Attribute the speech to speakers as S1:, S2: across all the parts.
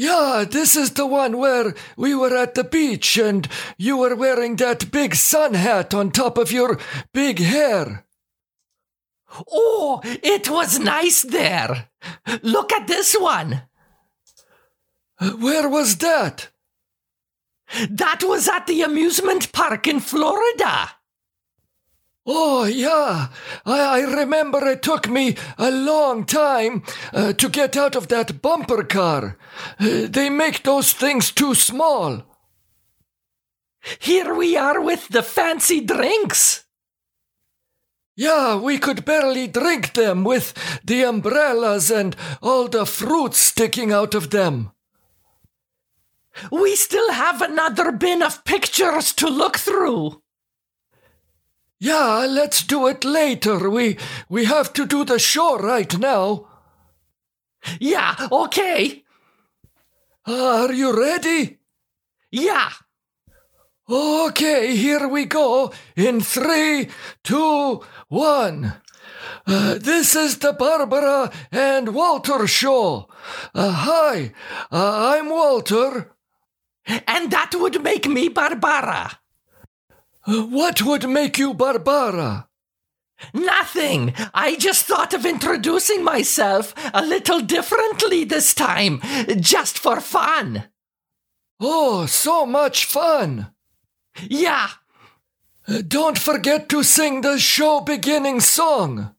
S1: Yeah, this is the one where we were at the beach and you were wearing that big sun hat on top of your big hair.
S2: Oh, it was nice there. Look at this one.
S1: Where was that?
S2: That was at the amusement park in Florida.
S1: Oh, yeah. I, I remember it took me a long time uh, to get out of that bumper car. Uh, they make those things too small.
S2: Here we are with the fancy drinks.
S1: Yeah, we could barely drink them with the umbrellas and all the fruit sticking out of them.
S2: We still have another bin of pictures to look through.
S1: Yeah, let's do it later. We we have to do the show right now.
S2: Yeah, okay.
S1: Are you ready?
S2: Yeah.
S1: Okay, here we go. In three, two, one. Uh, this is the Barbara and Walter show. Uh, hi, uh, I'm Walter.
S2: And that would make me Barbara.
S1: What would make you Barbara?
S2: Nothing. I just thought of introducing myself a little differently this time, just for fun.
S1: Oh, so much fun.
S2: Yeah.
S1: Don't forget to sing the show beginning song.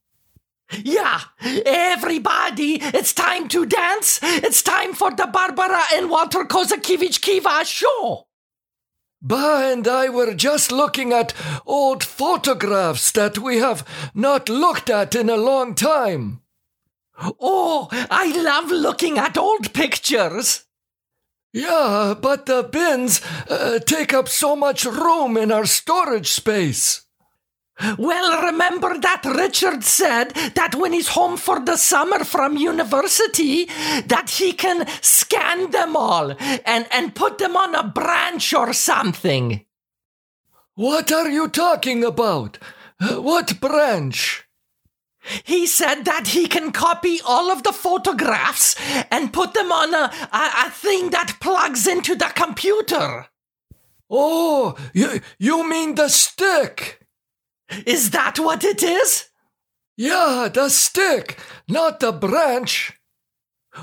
S2: Yeah, everybody, it's time to dance. It's time for the Barbara and Walter Kozakiewicz Kiva show.
S1: Ba and I were just looking at old photographs that we have not looked at in a long time.
S2: Oh, I love looking at old pictures.
S1: Yeah, but the bins uh, take up so much room in our storage space.
S2: Well, remember that Richard said that when he's home for the summer from university, that he can scan them all and, and put them on a branch or something.
S1: What are you talking about? What branch?
S2: He said that he can copy all of the photographs and put them on a, a, a thing that plugs into the computer.
S1: Oh, you, you mean the stick?
S2: Is that what it is?
S1: Yeah, the stick, not the branch.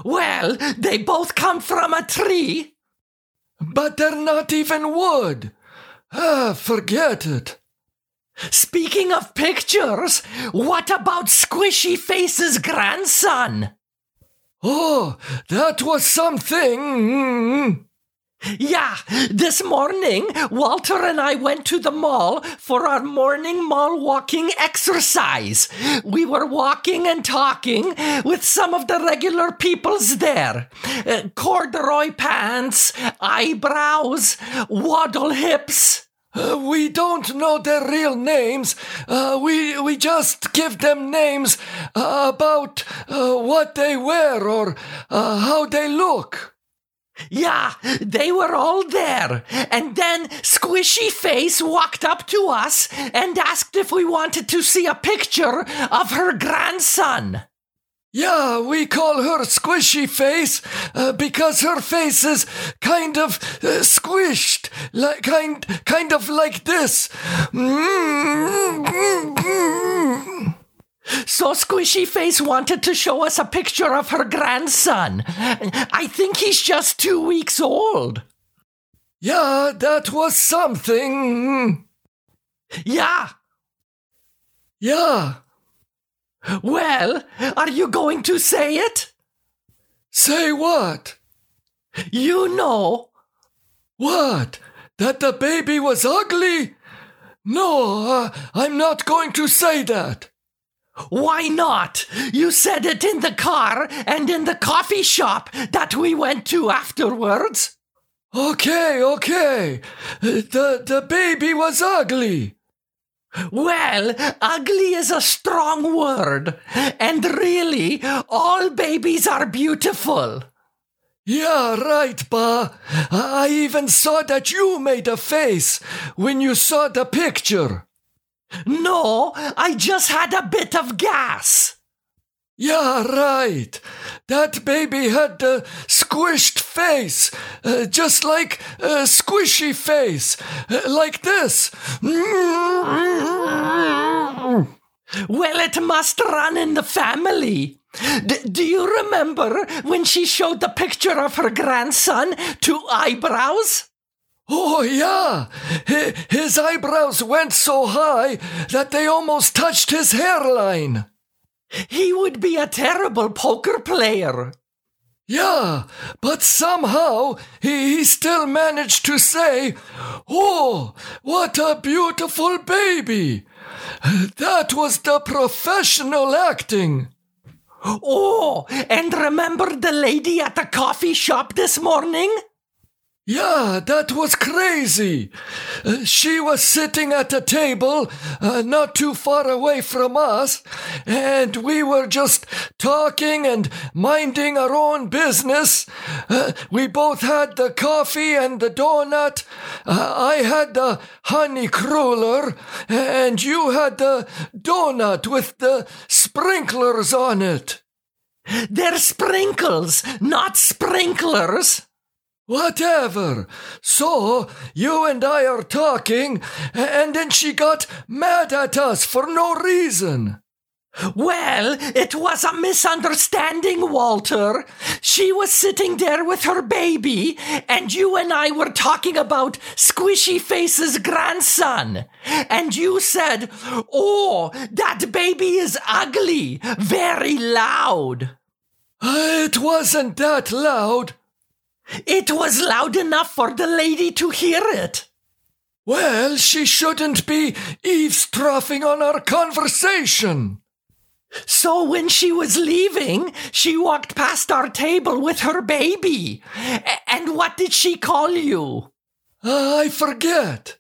S2: Well, they both come from a tree.
S1: But they're not even wood. Ah, forget it.
S2: Speaking of pictures, what about Squishy Face's grandson?
S1: Oh, that was something.
S2: Yeah, this morning, Walter and I went to the mall for our morning mall walking exercise. We were walking and talking with some of the regular peoples there. Uh, corduroy pants, eyebrows, waddle hips.
S1: Uh, we don't know their real names. Uh, we we just give them names uh, about uh, what they wear or uh, how they look.
S2: Yeah, they were all there. And then Squishy Face walked up to us and asked if we wanted to see a picture of her grandson.
S1: Yeah, we call her Squishy Face uh, because her face is kind of uh, squished, like kind kind of like this.
S2: So Squishy Face wanted to show us a picture of her grandson. I think he's just two weeks old.
S1: Yeah, that was something.
S2: Yeah.
S1: Yeah.
S2: Well, are you going to say it?
S1: Say what?
S2: You know.
S1: What? That the baby was ugly? No, uh, I'm not going to say that.
S2: Why not? You said it in the car and in the coffee shop that we went to afterwards.
S1: Okay, okay. The the baby was ugly.
S2: Well, ugly is a strong word, and really, all babies are beautiful.
S1: Yeah, right, Ba. I even saw that you made a face when you saw the picture.
S2: No, I just had a bit of gas.
S1: Yeah, right. That baby had a squished face, uh, just like a squishy face, uh, like this.
S2: Well, it must run in the family. D- do you remember when she showed the picture of her grandson to eyebrows?
S1: Oh, yeah. Hi- His eyebrows went so high that they almost touched his hairline.
S2: He would be a terrible poker player.
S1: Yeah, but somehow he, he still managed to say, Oh, what a beautiful baby! That was the professional acting.
S2: Oh, and remember the lady at the coffee shop this morning?
S1: Yeah, that was crazy. Uh, she was sitting at a table uh, not too far away from us, and we were just talking and minding our own business. Uh, we both had the coffee and the donut. Uh, I had the honey cruller, and you had the donut with the sprinklers on it.
S2: They're sprinkles, not sprinklers.
S1: Whatever. So, you and I are talking, and then she got mad at us for no reason.
S2: Well, it was a misunderstanding, Walter. She was sitting there with her baby, and you and I were talking about Squishy Face's grandson. And you said, Oh, that baby is ugly, very loud.
S1: It wasn't that loud.
S2: It was loud enough for the lady to hear it.
S1: Well, she shouldn't be eavesdropping on our conversation.
S2: So when she was leaving, she walked past our table with her baby. A- And what did she call you?
S1: I forget.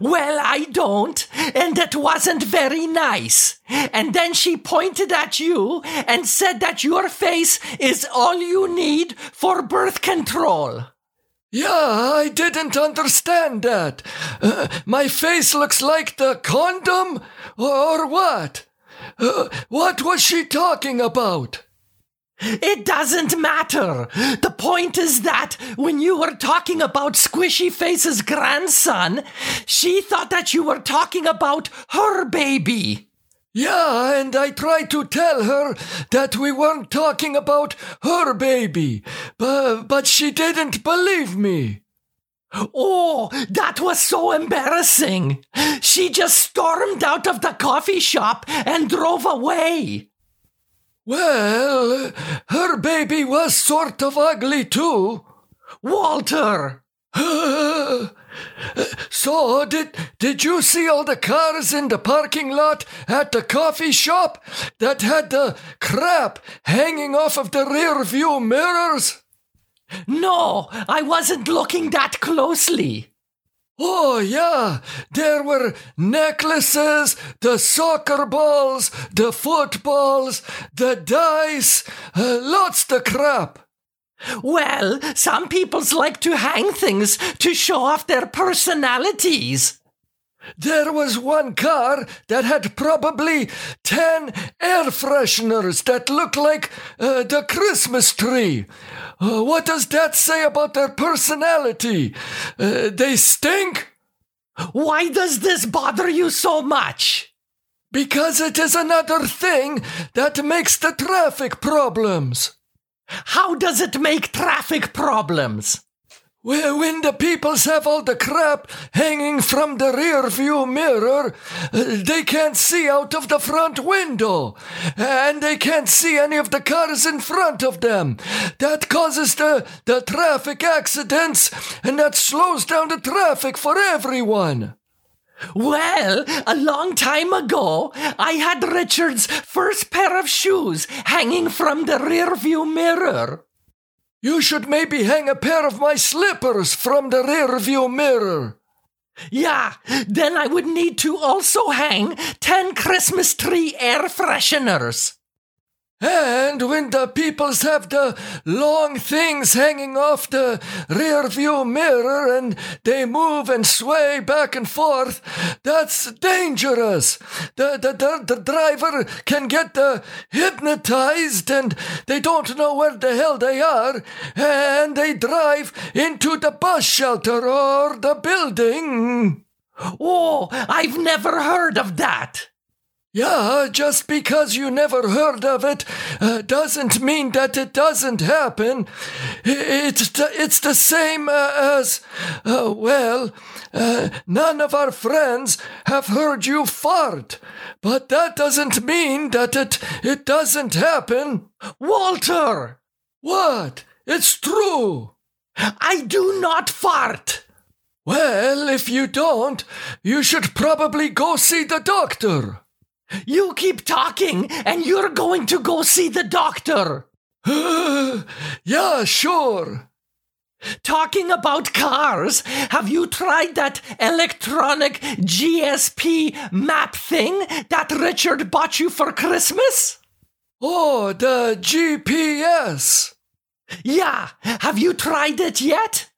S2: Well, I don't, and it wasn't very nice. And then she pointed at you and said that your face is all you need for birth control.
S1: Yeah, I didn't understand that. Uh, my face looks like the condom, or what? Uh, what was she talking about?
S2: It doesn't matter. The point is that when you were talking about Squishy Face's grandson, she thought that you were talking about her baby.
S1: Yeah, and I tried to tell her that we weren't talking about her baby, but, but she didn't believe me.
S2: Oh, that was so embarrassing. She just stormed out of the coffee shop and drove away.
S1: Well, her baby was sort of ugly too.
S2: Walter!
S1: so did did you see all the cars in the parking lot at the coffee shop that had the crap hanging off of the rear view mirrors?
S2: No, I wasn't looking that closely.
S1: Oh, yeah, there were necklaces, the soccer balls, the footballs, the dice, uh, lots the crap.
S2: Well, some peoples like to hang things to show off their personalities.
S1: There was one car that had probably 10 air fresheners that looked like uh, the Christmas tree. Uh, what does that say about their personality? Uh, they stink?
S2: Why does this bother you so much?
S1: Because it is another thing that makes the traffic problems.
S2: How does it make traffic problems?
S1: When the peoples have all the crap hanging from the rear view mirror, they can't see out of the front window. And they can't see any of the cars in front of them. That causes the, the traffic accidents, and that slows down the traffic for everyone.
S2: Well, a long time ago, I had Richard's first pair of shoes hanging from the rearview mirror.
S1: You should maybe hang a pair of my slippers from the rear view mirror.
S2: Yeah, then I would need to also hang 10 Christmas tree air fresheners.
S1: And when the peoples have the long things hanging off the rear view mirror and they move and sway back and forth, that's dangerous. The, the, the, the driver can get uh, hypnotized and they don't know where the hell they are and they drive into the bus shelter or the building.
S2: Oh, I've never heard of that.
S1: Yeah, just because you never heard of it uh, doesn't mean that it doesn't happen. It's the, it's the same uh, as, uh, well, uh, none of our friends have heard you fart, but that doesn't mean that it, it doesn't happen.
S2: Walter!
S1: What? It's true.
S2: I do not fart.
S1: Well, if you don't, you should probably go see the doctor.
S2: You keep talking, and you're going to go see the doctor.
S1: yeah, sure.
S2: Talking about cars, have you tried that electronic GSP map thing that Richard bought you for Christmas?
S1: Oh, the GPS.
S2: Yeah, have you tried it yet?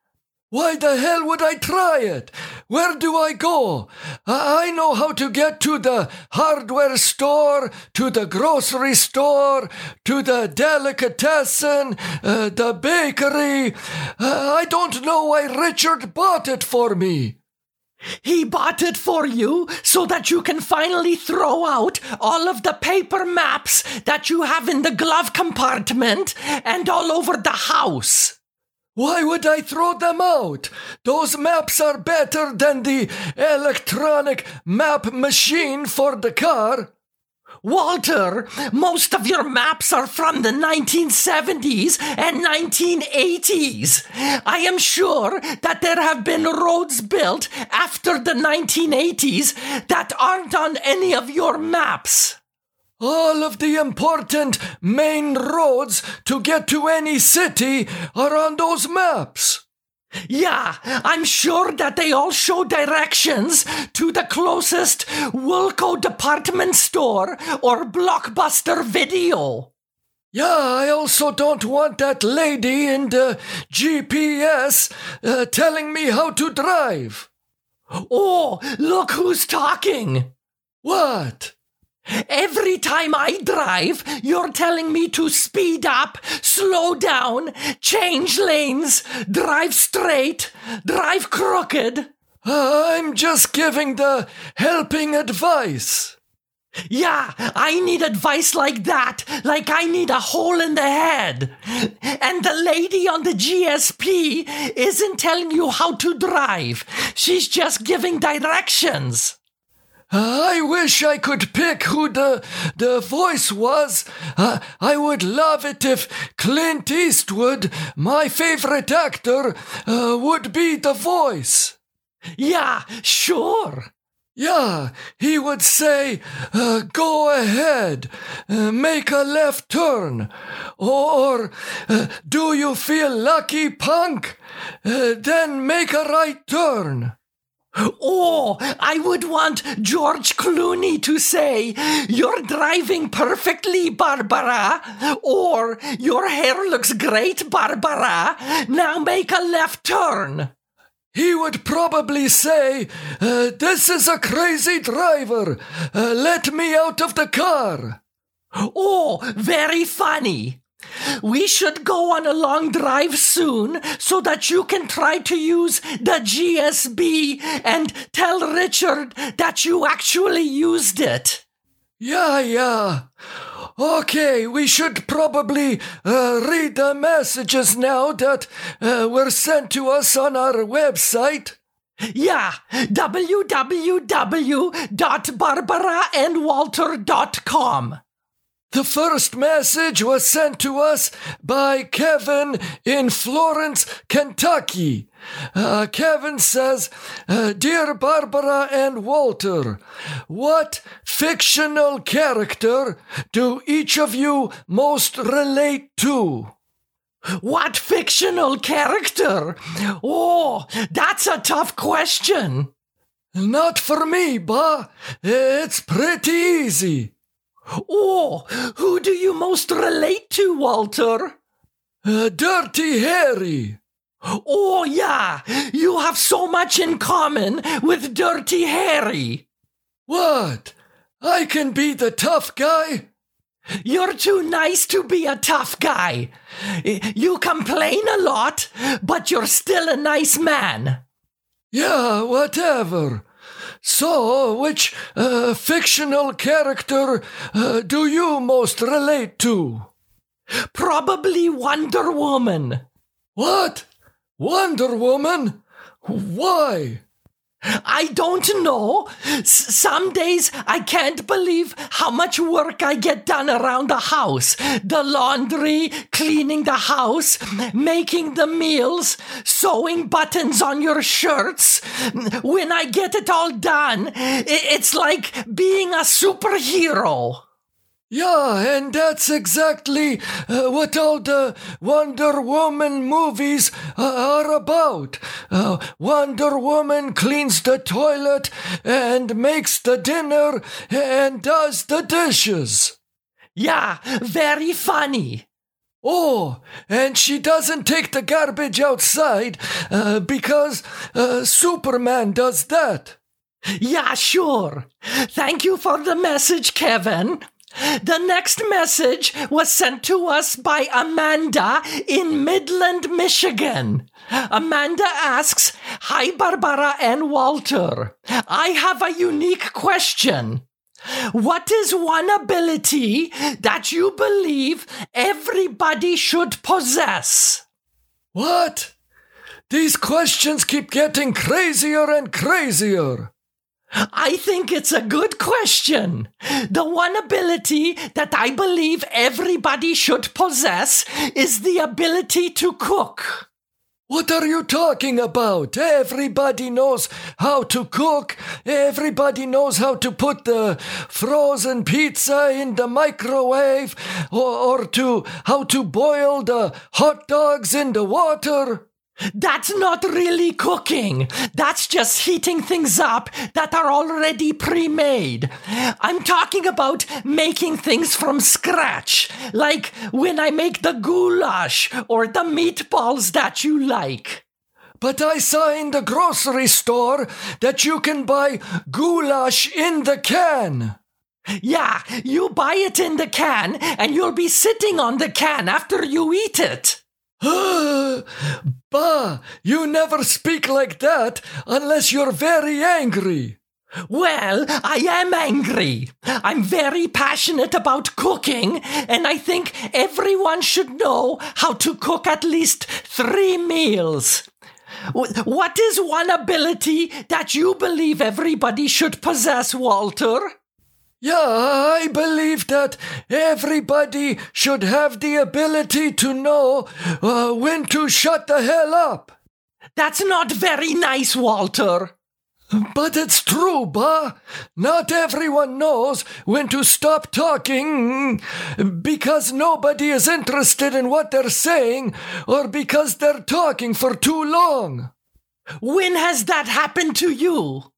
S1: Why the hell would I try it? Where do I go? I know how to get to the hardware store, to the grocery store, to the delicatessen, uh, the bakery. Uh, I don't know why Richard bought it for me.
S2: He bought it for you so that you can finally throw out all of the paper maps that you have in the glove compartment and all over the house.
S1: Why would I throw them out? Those maps are better than the electronic map machine for the car.
S2: Walter, most of your maps are from the 1970s and 1980s. I am sure that there have been roads built after the 1980s that aren't on any of your maps.
S1: All of the important main roads to get to any city are on those maps.
S2: Yeah, I'm sure that they all show directions to the closest Woolco department store or Blockbuster video.
S1: Yeah, I also don't want that lady in the GPS uh, telling me how to drive.
S2: Oh, look who's talking.
S1: What?
S2: Every time I drive, you're telling me to speed up, slow down, change lanes, drive straight, drive crooked.
S1: I'm just giving the helping advice.
S2: Yeah, I need advice like that, like I need a hole in the head. And the lady on the GSP isn't telling you how to drive, she's just giving directions.
S1: I wish I could pick who the, the voice was. Uh, I would love it if Clint Eastwood, my favorite actor, uh, would be the voice.
S2: Yeah, sure.
S1: Yeah, he would say, uh, go ahead, uh, make a left turn. Or, uh, do you feel lucky, punk? Uh, then make a right turn.
S2: Oh, I would want George Clooney to say, You're driving perfectly, Barbara. Or, Your hair looks great, Barbara. Now make a left turn.
S1: He would probably say, uh, This is a crazy driver. Uh, let me out of the car.
S2: Oh, very funny. We should go on a long drive soon so that you can try to use the GSB and tell Richard that you actually used it.
S1: Yeah, yeah. Okay, we should probably uh, read the messages now that uh, were sent to us on our website.
S2: Yeah, www.barbaraandwalter.com.
S1: The first message was sent to us by Kevin in Florence, Kentucky. Uh, Kevin says, uh, Dear Barbara and Walter, what fictional character do each of you most relate to?
S2: What fictional character? Oh, that's a tough question.
S1: Not for me, Ba. It's pretty easy.
S2: Oh, who do you most relate to, Walter?
S1: Uh, Dirty Harry.
S2: Oh, yeah, you have so much in common with Dirty Harry.
S1: What? I can be the tough guy?
S2: You're too nice to be a tough guy. You complain a lot, but you're still a nice man.
S1: Yeah, whatever. So, which uh, fictional character uh, do you most relate to?
S2: Probably Wonder Woman.
S1: What? Wonder Woman? Why?
S2: I don't know. S- some days I can't believe how much work I get done around the house. The laundry, cleaning the house, making the meals, sewing buttons on your shirts. When I get it all done, it's like being a superhero.
S1: Yeah, and that's exactly uh, what all the Wonder Woman movies uh, are about. Uh, Wonder Woman cleans the toilet and makes the dinner and does the dishes.
S2: Yeah, very funny.
S1: Oh, and she doesn't take the garbage outside uh, because uh, Superman does that.
S2: Yeah, sure. Thank you for the message, Kevin. The next message was sent to us by Amanda in Midland, Michigan. Amanda asks, Hi, Barbara and Walter. I have a unique question. What is one ability that you believe everybody should possess?
S1: What? These questions keep getting crazier and crazier.
S2: I think it's a good question. The one ability that I believe everybody should possess is the ability to cook.
S1: What are you talking about? Everybody knows how to cook. Everybody knows how to put the frozen pizza in the microwave or, or to how to boil the hot dogs in the water.
S2: That's not really cooking. That's just heating things up that are already pre made. I'm talking about making things from scratch, like when I make the goulash or the meatballs that you like.
S1: But I saw in the grocery store that you can buy goulash in the can.
S2: Yeah, you buy it in the can and you'll be sitting on the can after you eat it.
S1: bah, you never speak like that unless you're very angry.
S2: Well, I am angry. I'm very passionate about cooking, and I think everyone should know how to cook at least three meals. What is one ability that you believe everybody should possess, Walter?
S1: Yeah, I believe that everybody should have the ability to know uh, when to shut the hell up.
S2: That's not very nice, Walter.
S1: But it's true, bah. Not everyone knows when to stop talking because nobody is interested in what they're saying or because they're talking for too long.
S2: When has that happened to you?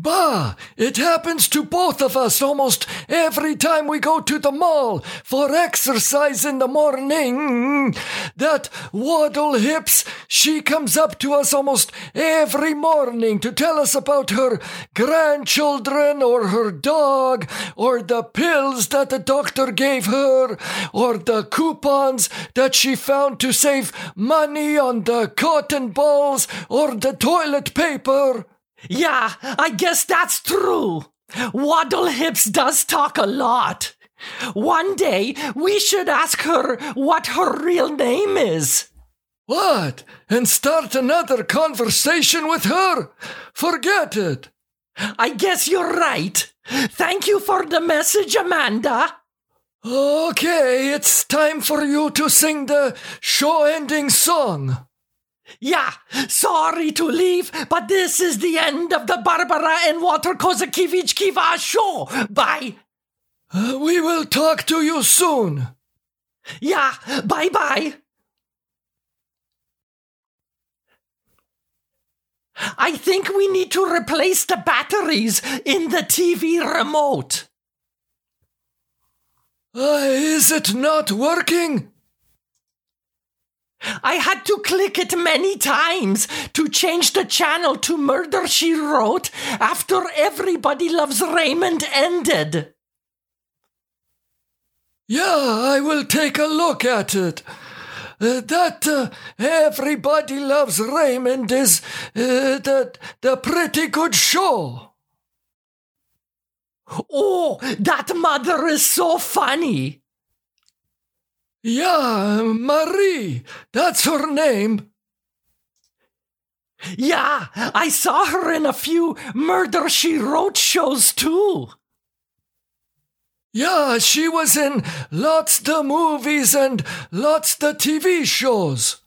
S1: Bah, it happens to both of us almost every time we go to the mall for exercise in the morning. That Waddle Hips, she comes up to us almost every morning to tell us about her grandchildren or her dog or the pills that the doctor gave her or the coupons that she found to save money on the cotton balls or the toilet paper.
S2: Yeah, I guess that's true. Waddle Hips does talk a lot. One day we should ask her what her real name is.
S1: What? And start another conversation with her? Forget it.
S2: I guess you're right. Thank you for the message, Amanda.
S1: Okay, it's time for you to sing the show ending song.
S2: Yeah, sorry to leave, but this is the end of the Barbara and Walter Kozakiewicz Kiva show. Bye.
S1: Uh, we will talk to you soon.
S2: Yeah, bye bye. I think we need to replace the batteries in the TV remote.
S1: Uh, is it not working?
S2: I had to click it many times to change the channel to Murder She Wrote after Everybody Loves Raymond ended.
S1: Yeah, I will take a look at it. Uh, that uh, Everybody Loves Raymond is uh, the, the pretty good show.
S2: Oh, that mother is so funny.
S1: Yeah, Marie, that's her name.
S2: Yeah, I saw her in a few Murder She Wrote shows too.
S1: Yeah, she was in lots the movies and lots the TV shows.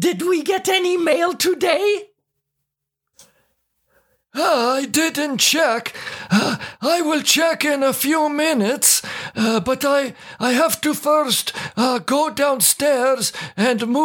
S2: Did we get any mail today?
S1: I didn't check. Uh, I will check in a few minutes, uh, but I I have to first uh, go downstairs and move.